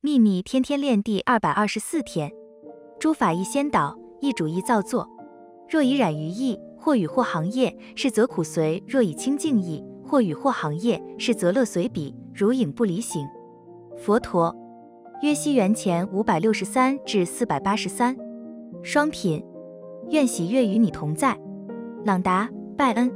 秘密天天练第二百二十四天，诸法亦先导，一主一造作。若以染于意，或与或行业，是则苦随；若以清净意，或与或行业，是则乐随彼。如影不离形。佛陀，约西元前五百六十三至四百八十三。双品，愿喜悦与你同在。朗达·拜恩。